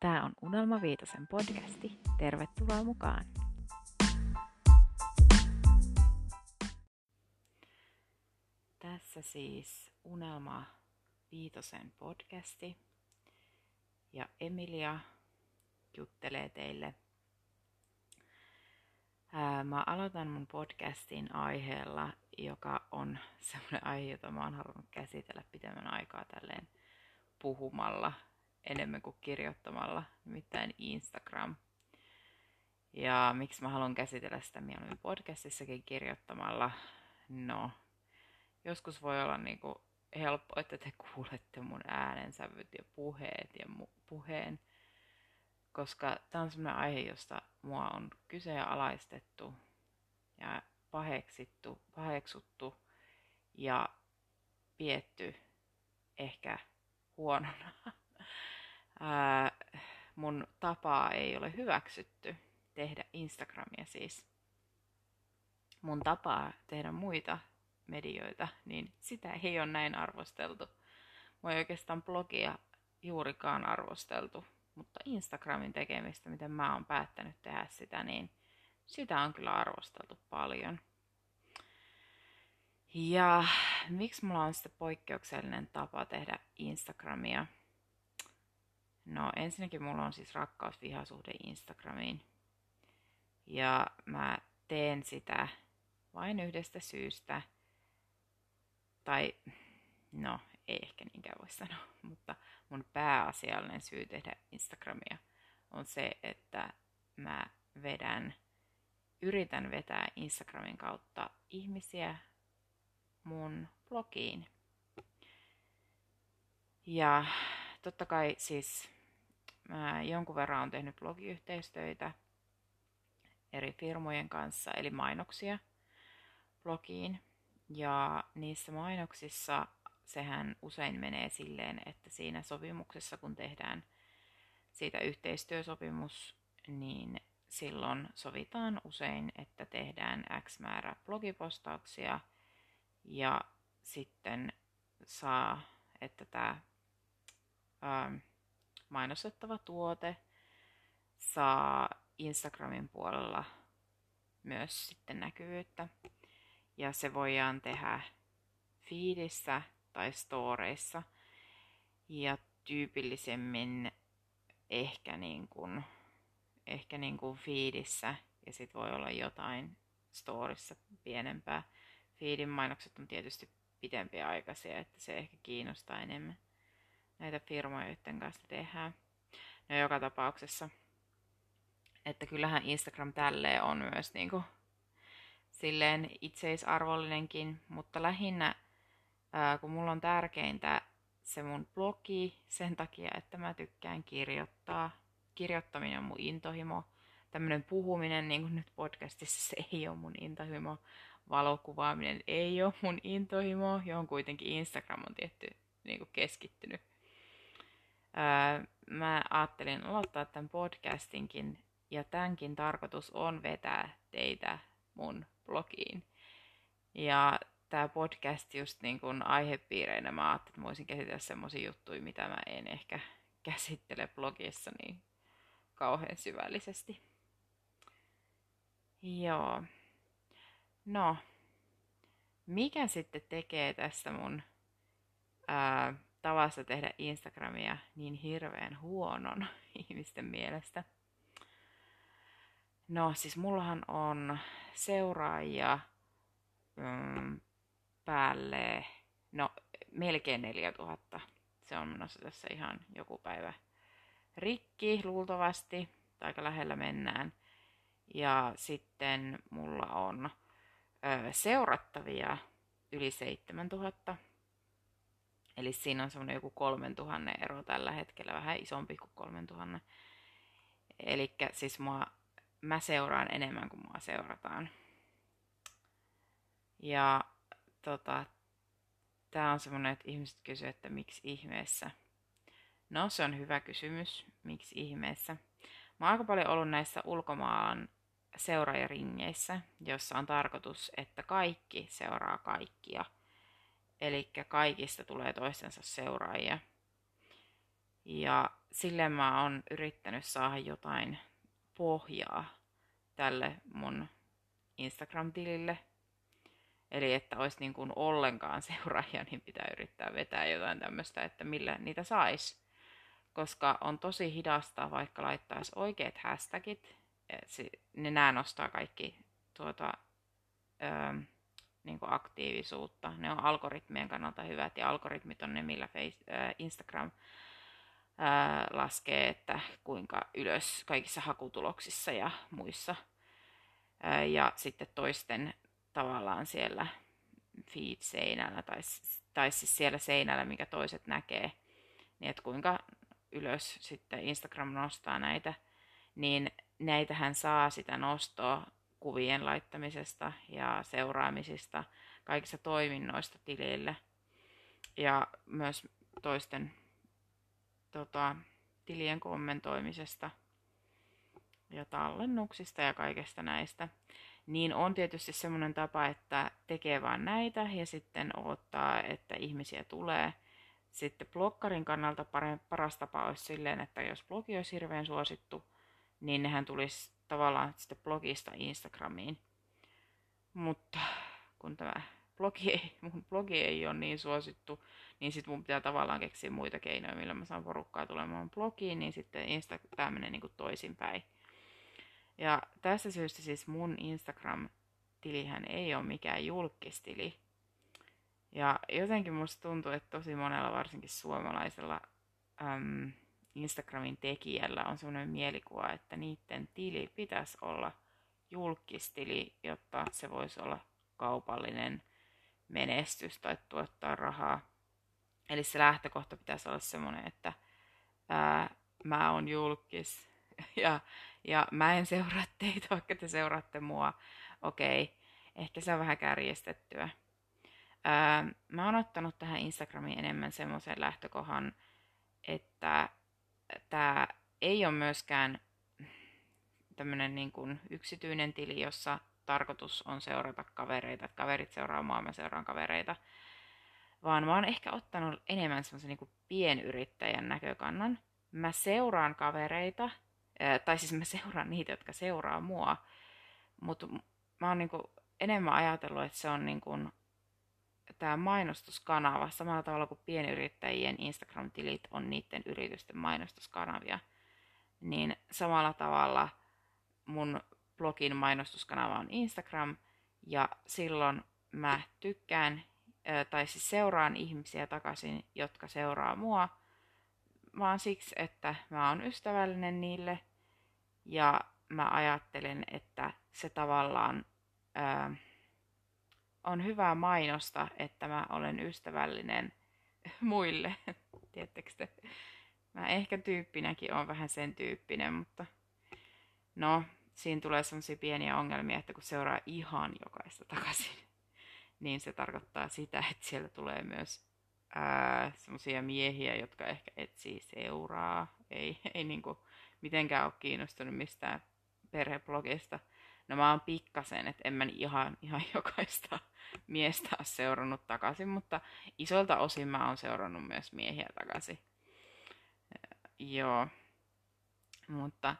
Tämä on Unelma Viitosen podcasti. Tervetuloa mukaan! Tässä siis Unelma Viitosen podcasti. Ja Emilia juttelee teille. Mä aloitan mun podcastin aiheella, joka on semmoinen aihe, jota mä oon halunnut käsitellä pitemmän aikaa tälleen puhumalla enemmän kuin kirjoittamalla, nimittäin Instagram. Ja miksi mä haluan käsitellä sitä mieluummin podcastissakin kirjoittamalla? No, joskus voi olla niinku helppo, että te kuulette mun äänensävyt ja puheet ja mu- puheen, koska tämä on sellainen aihe, josta mua on kyseenalaistettu ja paheksittu, paheksuttu ja pietty ehkä huonona. Ää, mun tapaa ei ole hyväksytty tehdä Instagramia siis. Mun tapaa tehdä muita medioita, niin sitä ei ole näin arvosteltu. Mua ei oikeastaan blogia juurikaan arvosteltu, mutta Instagramin tekemistä, miten mä oon päättänyt tehdä sitä, niin sitä on kyllä arvosteltu paljon. Ja miksi mulla on sitten poikkeuksellinen tapa tehdä Instagramia? No ensinnäkin mulla on siis rakkaus-vihasuhde Instagramiin. Ja mä teen sitä vain yhdestä syystä. Tai no, ei ehkä niinkään voi sanoa, mutta mun pääasiallinen syy tehdä Instagramia on se, että mä vedän, yritän vetää Instagramin kautta ihmisiä mun blogiin. Ja totta kai siis mä jonkun verran on tehnyt blogiyhteistöitä eri firmojen kanssa, eli mainoksia blogiin. Ja niissä mainoksissa sehän usein menee silleen, että siinä sopimuksessa, kun tehdään siitä yhteistyösopimus, niin silloin sovitaan usein, että tehdään X määrä blogipostauksia ja sitten saa, että tämä mainostettava tuote saa Instagramin puolella myös sitten näkyvyyttä. Ja se voidaan tehdä feedissä tai storeissa. Ja tyypillisemmin ehkä niin kuin, ehkä niin kuin feedissä ja sitten voi olla jotain storissa pienempää. Feedin mainokset on tietysti pitempiä aikaisia, että se ehkä kiinnostaa enemmän näitä firmoja, joiden kanssa tehdään. No joka tapauksessa. Että kyllähän Instagram tälleen on myös niinku silleen itseisarvollinenkin, mutta lähinnä ää, kun mulla on tärkeintä se mun blogi sen takia, että mä tykkään kirjoittaa. Kirjoittaminen on mun intohimo. Tämmönen puhuminen, niin kuin nyt podcastissa, se ei ole mun intohimo. Valokuvaaminen ei ole mun intohimo, johon kuitenkin Instagram on tietty niin kuin keskittynyt Öö, mä ajattelin aloittaa tämän podcastinkin ja tämänkin tarkoitus on vetää teitä mun blogiin. Ja tämä podcast just niin kuin aihepiireinä mä ajattelin, että mä voisin käsitellä semmoisia juttuja, mitä mä en ehkä käsittele blogissa niin kauhean syvällisesti. Joo. No, mikä sitten tekee tästä mun ää, tavasta tehdä Instagramia niin hirveän huonon ihmisten mielestä. No siis mullahan on seuraajia mm, päälle, no melkein 4000. Se on menossa tässä ihan joku päivä rikki luultavasti, aika lähellä mennään. Ja sitten mulla on ö, seurattavia yli 7000 Eli siinä on semmoinen joku 3000 ero tällä hetkellä, vähän isompi kuin 3000. Eli siis mua, mä seuraan enemmän kuin mua seurataan. Ja tota, tää on semmoinen, että ihmiset kysyvät, että miksi ihmeessä. No, se on hyvä kysymys, miksi ihmeessä. Mä oon aika paljon ollut näissä ulkomaan seuraajaringeissä, jossa on tarkoitus, että kaikki seuraa kaikkia – Eli kaikista tulee toistensa seuraajia. Ja silleen mä oon yrittänyt saada jotain pohjaa tälle mun Instagram-tilille. Eli että olisi niin kuin ollenkaan seuraajia, niin pitää yrittää vetää jotain tämmöistä, että millä niitä sais. Koska on tosi hidasta, vaikka laittaisi oikeat hashtagit. Ne nää nostaa kaikki tuota, öö, niin kuin aktiivisuutta. Ne on algoritmien kannalta hyvät ja algoritmit on ne, millä face, äh, Instagram äh, laskee, että kuinka ylös kaikissa hakutuloksissa ja muissa. Äh, ja sitten toisten tavallaan siellä feed-seinällä tai, tai siis siellä seinällä, mikä toiset näkee, niin että kuinka ylös sitten Instagram nostaa näitä, niin näitähän saa sitä nostoa kuvien laittamisesta ja seuraamisista, kaikista toiminnoista tilille ja myös toisten tota, tilien kommentoimisesta ja tallennuksista ja kaikesta näistä. Niin on tietysti semmoinen tapa, että tekee vain näitä ja sitten odottaa, että ihmisiä tulee. Sitten blokkarin kannalta paras tapa olisi silleen, että jos blogi olisi hirveän suosittu, niin nehän tulisi tavallaan sitten blogista Instagramiin. Mutta kun tämä blogi ei, mun blogi ei ole niin suosittu, niin sitten mun pitää tavallaan keksiä muita keinoja, millä mä saan porukkaa tulemaan blogiin, niin sitten Insta, tämä menee niin toisinpäin. Ja tästä syystä siis mun Instagram-tilihän ei ole mikään julkistili. Ja jotenkin musta tuntuu, että tosi monella, varsinkin suomalaisella, äm, Instagramin tekijällä on sellainen mielikuva, että niiden tili pitäisi olla julkistili, jotta se voisi olla kaupallinen menestys tai tuottaa rahaa. Eli se lähtökohta pitäisi olla semmoinen, että ää, mä oon julkis ja, ja mä en seuraa teitä, vaikka te seuraatte mua. Okei, ehkä se on vähän kärjestettyä. Ää, mä oon ottanut tähän Instagramiin enemmän semmoisen lähtökohan, että tämä ei ole myöskään tämmöinen niin kuin yksityinen tili, jossa tarkoitus on seurata kavereita, että kaverit seuraa mua, mä seuraan kavereita, vaan mä oon ehkä ottanut enemmän semmoisen niin pienyrittäjän näkökannan. Mä seuraan kavereita, tai siis mä seuraan niitä, jotka seuraa mua, mutta mä oon niin kuin enemmän ajatellut, että se on niin kuin tämä mainostuskanava samalla tavalla kuin pienyrittäjien Instagram-tilit on niiden yritysten mainostuskanavia, niin samalla tavalla mun blogin mainostuskanava on Instagram. Ja silloin mä tykkään tai siis seuraan ihmisiä takaisin, jotka seuraa mua, vaan siksi, että mä oon ystävällinen niille. Ja mä ajattelen, että se tavallaan ää, on hyvää mainosta, että mä olen ystävällinen muille. Tiedättekö te? Mä ehkä tyyppinäkin on vähän sen tyyppinen, mutta no, siinä tulee sellaisia pieniä ongelmia, että kun seuraa ihan jokaista takaisin, niin se tarkoittaa sitä, että siellä tulee myös semmoisia miehiä, jotka ehkä etsii seuraa, ei, ei niinku mitenkään ole kiinnostunut mistään perheblogista. No mä oon pikkasen, että en mä ihan, ihan jokaista miestä ole seurannut takaisin, mutta isolta osin mä oon seurannut myös miehiä takaisin. Joo. Mutta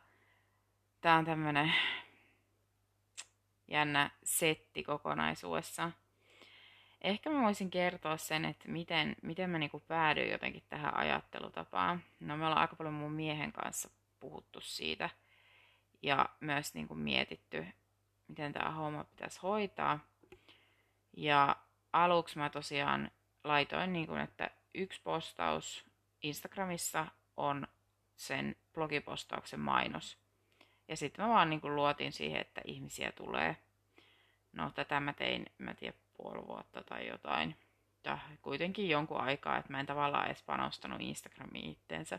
tää on tämmönen jännä setti kokonaisuudessa. Ehkä mä voisin kertoa sen, että miten, miten mä niinku päädyin jotenkin tähän ajattelutapaan. No me ollaan aika paljon mun miehen kanssa puhuttu siitä ja myös niinku mietitty, miten tämä homma pitäisi hoitaa. Ja aluksi mä tosiaan laitoin, niin kuin, että yksi postaus Instagramissa on sen blogipostauksen mainos. Ja sitten mä vaan niin kuin luotin siihen, että ihmisiä tulee. No tätä mä tein, mä tiedän, puoli vuotta tai jotain. Ja kuitenkin jonkun aikaa, että mä en tavallaan edes panostanut Instagramiin itteensä.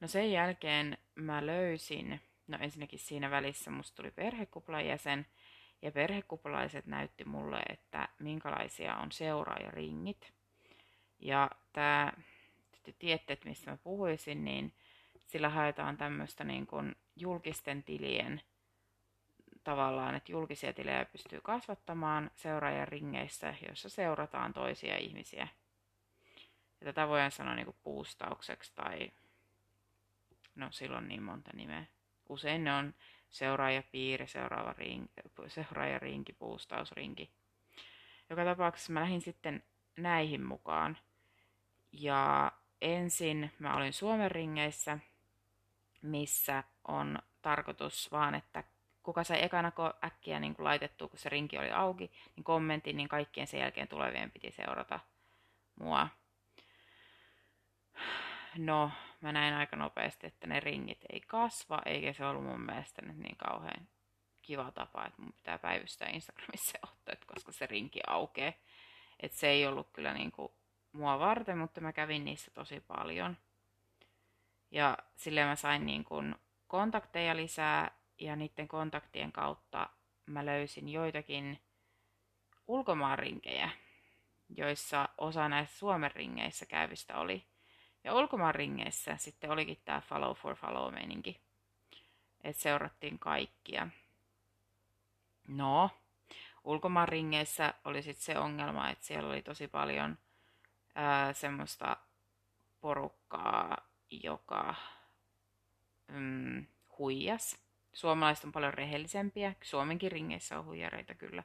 No sen jälkeen mä löysin, no ensinnäkin siinä välissä musta tuli perhekuplan jäsen, ja perhekuplalaiset näytti mulle, että minkälaisia on seuraajaringit. Ja tämä, te tiedätte, että mistä mä puhuisin, niin sillä haetaan tämmöistä niin kuin julkisten tilien tavallaan, että julkisia tilejä pystyy kasvattamaan seuraajaringeissä, joissa seurataan toisia ihmisiä. Ja tätä voidaan sanoa niin kuin puustaukseksi tai no silloin niin monta nimeä. Usein ne on seuraajapiiri, seuraava ring, seuraajarinki, puustausrinki. Joka tapauksessa mä lähdin sitten näihin mukaan. Ja ensin mä olin Suomen ringeissä, missä on tarkoitus vaan, että kuka sai ekana äkkiä niin kun laitettua, kun se rinki oli auki, niin kommentin, niin kaikkien sen jälkeen tulevien piti seurata mua. No, mä näin aika nopeasti, että ne ringit ei kasva, eikä se ollut mun mielestä nyt niin kauhean kiva tapa, että mun pitää päivystää Instagramissa otteet, koska se rinki aukeaa. Et se ei ollut kyllä niinku mua varten, mutta mä kävin niissä tosi paljon. Ja silleen mä sain niinku kontakteja lisää ja niiden kontaktien kautta mä löysin joitakin ulkomaan rinkejä, joissa osa näistä Suomen ringeissä käyvistä oli. Ja ulkomaan ringeissä sitten olikin tämä follow for follow meininki. Että seurattiin kaikkia. No, ulkomaan ringeissä oli sitten se ongelma, että siellä oli tosi paljon ää, semmoista porukkaa, joka mm, huijas. Suomalaiset on paljon rehellisempiä. Suomenkin ringeissä on huijareita kyllä.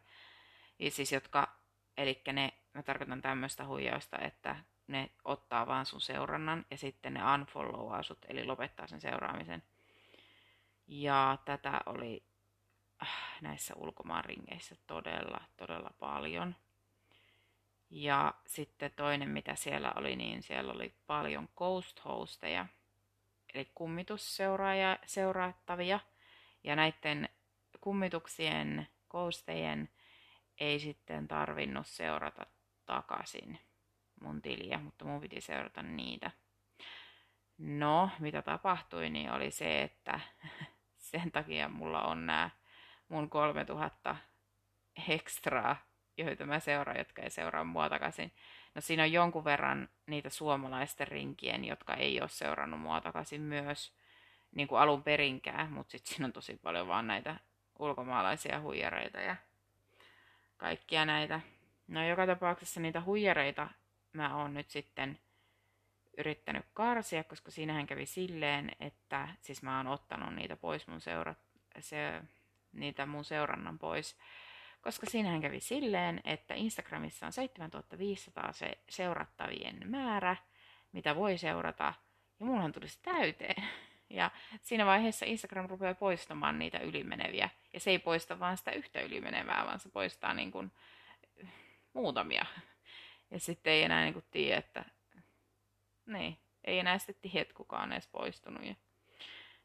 Ja siis jotka, eli ne, mä tarkoitan tämmöistä huijausta, että ne ottaa vaan sun seurannan ja sitten ne unfollowaa sut, eli lopettaa sen seuraamisen. Ja tätä oli äh, näissä ulkomaan ringeissä todella, todella paljon. Ja sitten toinen, mitä siellä oli, niin siellä oli paljon ghost hosteja, eli kummitusseuraattavia. Ja näiden kummituksien, ghostejen ei sitten tarvinnut seurata takaisin mun tiliä, mutta mun piti seurata niitä. No, mitä tapahtui, niin oli se, että sen takia mulla on nämä mun 3000 ekstraa, joita mä seuraan, jotka ei seuraa mua takaisin. No siinä on jonkun verran niitä suomalaisten rinkien, jotka ei ole seurannut mua takaisin myös niin kuin alun perinkään, mutta sitten siinä on tosi paljon vaan näitä ulkomaalaisia huijareita ja kaikkia näitä. No joka tapauksessa niitä huijareita mä oon nyt sitten yrittänyt karsia, koska siinähän kävi silleen, että siis mä oon ottanut niitä pois mun seurat, se, niitä mun seurannan pois, koska siinähän kävi silleen, että Instagramissa on 7500 se seurattavien määrä, mitä voi seurata, ja mullahan tulisi täyteen. Ja siinä vaiheessa Instagram rupeaa poistamaan niitä ylimeneviä. Ja se ei poista vaan sitä yhtä ylimenevää, vaan se poistaa niin kuin muutamia ja sitten ei enää niin tiedä, että niin, ei enää sitten tiedä, että kukaan on edes poistunut. Ja...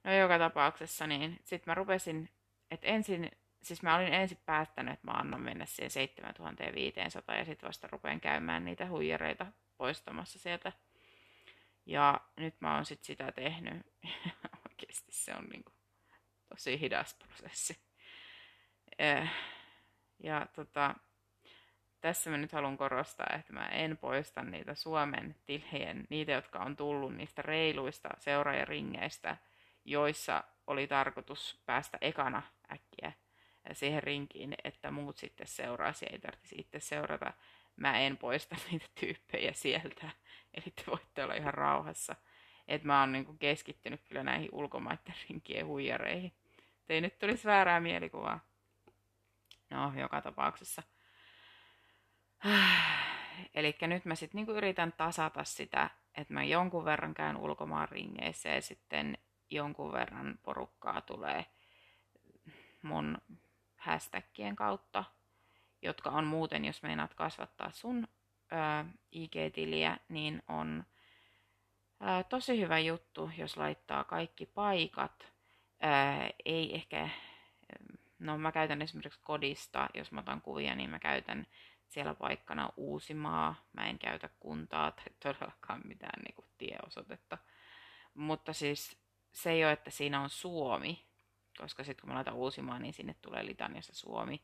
No joka tapauksessa, niin sitten mä rupesin, että ensin, siis mä olin ensin päättänyt, että mä annan mennä siihen 7500 ja sitten vasta rupean käymään niitä huijareita poistamassa sieltä. Ja nyt mä oon sitten sitä tehnyt. Oikeasti se on niinku tosi hidas prosessi. Eh, ja tota, tässä mä nyt haluan korostaa, että mä en poista niitä Suomen tilhien, niitä, jotka on tullut niistä reiluista seuraajaringeistä, joissa oli tarkoitus päästä ekana äkkiä siihen rinkiin, että muut sitten seuraasi, ei tarvitsisi itse seurata. Mä en poista niitä tyyppejä sieltä, eli te voitte olla ihan rauhassa. Että mä oon niinku keskittynyt kyllä näihin ulkomaiden rinkien huijareihin. Ei nyt tulisi väärää mielikuvaa. No, joka tapauksessa – Eli nyt mä sitten niinku yritän tasata sitä, että mä jonkun verran käyn ulkomaan ringeissä ja sitten jonkun verran porukkaa tulee mun hashtagien kautta, jotka on muuten, jos meinaat kasvattaa sun ää, IG-tiliä, niin on ää, tosi hyvä juttu, jos laittaa kaikki paikat. Ää, ei ehkä, no mä käytän esimerkiksi kodista, jos mä otan kuvia, niin mä käytän siellä paikkana Uusimaa. Mä en käytä kuntaa tai todellakaan mitään niin kuin tieosoitetta. Mutta siis se ei ole, että siinä on Suomi, koska sitten kun mä laitan Uusimaa, niin sinne tulee Litaniassa Suomi.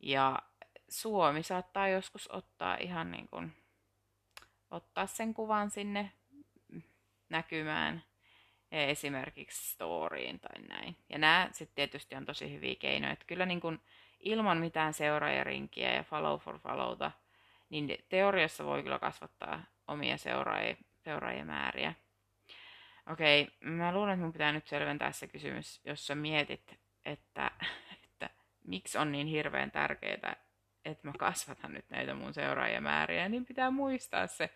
Ja Suomi saattaa joskus ottaa ihan niin kuin, ottaa sen kuvan sinne näkymään esimerkiksi storyin tai näin. Ja nämä sitten tietysti on tosi hyviä keinoja. Että kyllä niin kuin, ilman mitään seuraajarinkiä ja follow for followta, niin teoriassa voi kyllä kasvattaa omia seuraajia, seuraajamääriä. Okei, okay, mä luulen, että mun pitää nyt selventää se kysymys, jos sä mietit, että, että miksi on niin hirveän tärkeää, että mä kasvatan nyt näitä mun seuraajamääriä, niin pitää muistaa se.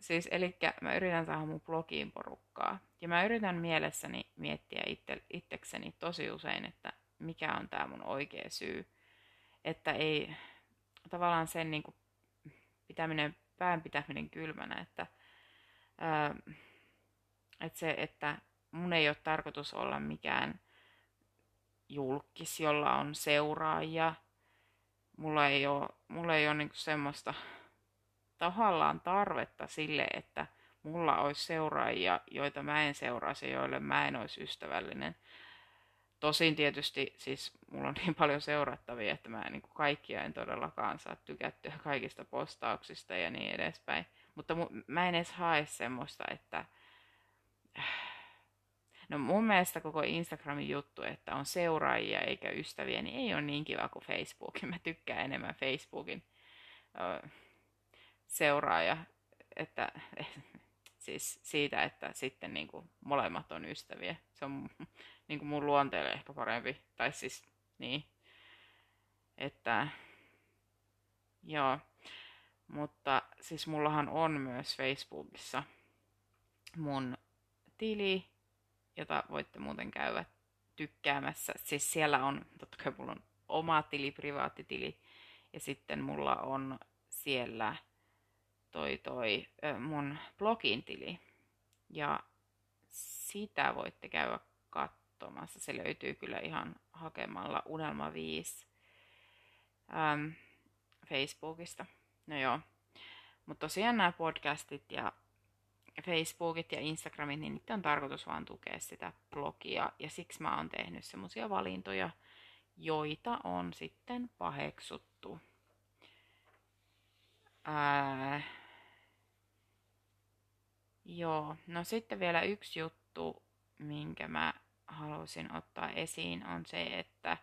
Siis, eli mä yritän saada mun blogiin porukkaa. Ja mä yritän mielessäni miettiä itse, itsekseni tosi usein, että mikä on tämä mun oikea syy. Että ei tavallaan sen niin kuin, pitäminen, pään pitäminen kylmänä, että, ää, että se, että mun ei ole tarkoitus olla mikään julkis, jolla on seuraajia. Mulla ei ole, mulla ei ole niin semmoista tahallaan tarvetta sille, että mulla olisi seuraajia, joita mä en seuraisi, joille mä en olisi ystävällinen. Tosin tietysti siis mulla on niin paljon seurattavia, että mä niin kuin kaikkia en todellakaan saa tykättyä kaikista postauksista ja niin edespäin. Mutta mu- mä en edes hae semmoista, että... No mun mielestä koko Instagramin juttu, että on seuraajia eikä ystäviä, niin ei ole niin kiva kuin Facebookin. Mä tykkään enemmän Facebookin seuraaja, että siis siitä, että sitten niin kuin molemmat on ystäviä. Se on niin kuin mun luonteelle ehkä parempi. Tai siis niin, että joo. Mutta siis mullahan on myös Facebookissa mun tili, jota voitte muuten käydä tykkäämässä. Siis siellä on, totta kai mulla on oma tili, privaattitili, ja sitten mulla on siellä toi toi mun blogin tili. Ja sitä voitte käydä katsomassa. Se löytyy kyllä ihan hakemalla Unelma 5 äm, Facebookista. No joo. Mutta tosiaan nämä podcastit ja Facebookit ja Instagramit, niin niiden on tarkoitus vaan tukea sitä blogia. Ja siksi mä oon tehnyt semmosia valintoja, joita on sitten paheksuttu. Ää, joo, no sitten vielä yksi juttu, minkä mä halusin ottaa esiin, on se, että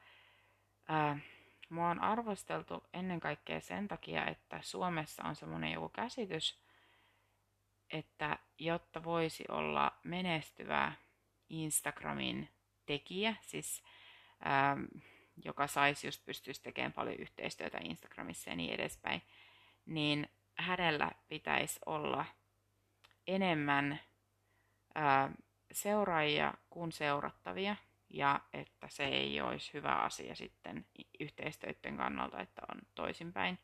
ää, mua on arvosteltu ennen kaikkea sen takia, että Suomessa on semmoinen joku käsitys, että jotta voisi olla menestyvä Instagramin tekijä, siis ää, joka saisi just pystyisi tekemään paljon yhteistyötä Instagramissa ja niin edespäin, niin hänellä pitäisi olla enemmän ää, seuraajia kuin seurattavia, ja että se ei olisi hyvä asia sitten yhteistyöiden kannalta, että on toisinpäin,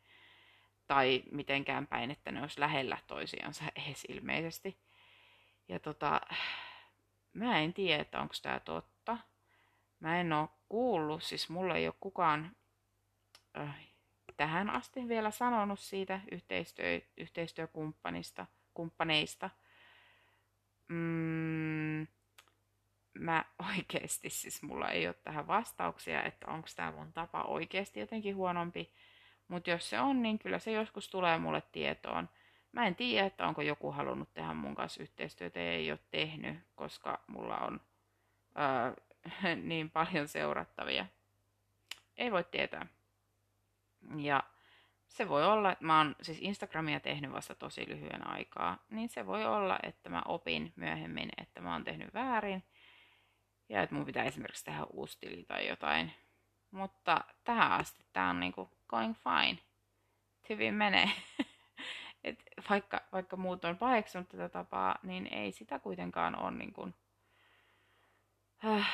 tai mitenkään päin, että ne olisi lähellä toisiansa edes ilmeisesti. Ja tota, mä en tiedä, että onko tämä totta. Mä en ole kuullut, siis mulle ei ole kukaan äh, tähän asti vielä sanonut siitä yhteistyö, yhteistyökumppanista, kumppaneista. Mm, mä oikeasti, siis mulla ei ole tähän vastauksia, että onko tämä mun tapa oikeasti jotenkin huonompi. Mutta jos se on, niin kyllä se joskus tulee mulle tietoon. Mä en tiedä, että onko joku halunnut tehdä mun kanssa yhteistyötä ja ei ole tehnyt, koska mulla on öö, niin paljon seurattavia. Ei voi tietää. Ja se voi olla, että mä oon siis Instagramia tehnyt vasta tosi lyhyen aikaa, niin se voi olla, että mä opin myöhemmin, että mä oon tehnyt väärin ja että mun pitää esimerkiksi tehdä uusi tili tai jotain. Mutta tähän asti tää on niinku going fine. Hyvin menee. Et vaikka, vaikka muut on paheksunut tätä tapaa, niin ei sitä kuitenkaan ole niin kuin, äh,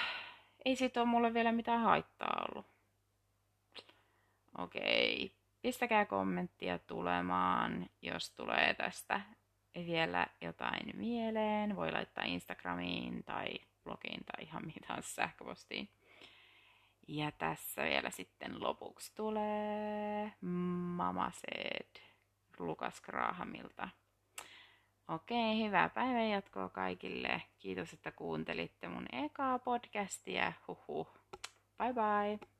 ei siitä ole mulle vielä mitään haittaa ollut. Okei, pistäkää kommenttia tulemaan, jos tulee tästä vielä jotain mieleen. Voi laittaa Instagramiin tai blogiin tai ihan mitään sähköpostiin. Ja tässä vielä sitten lopuksi tulee Mama Said Lukas Grahamilta. Okei, hyvää päivän jatkoa kaikille. Kiitos, että kuuntelitte mun ekaa podcastia. Huhhuh. Bye bye.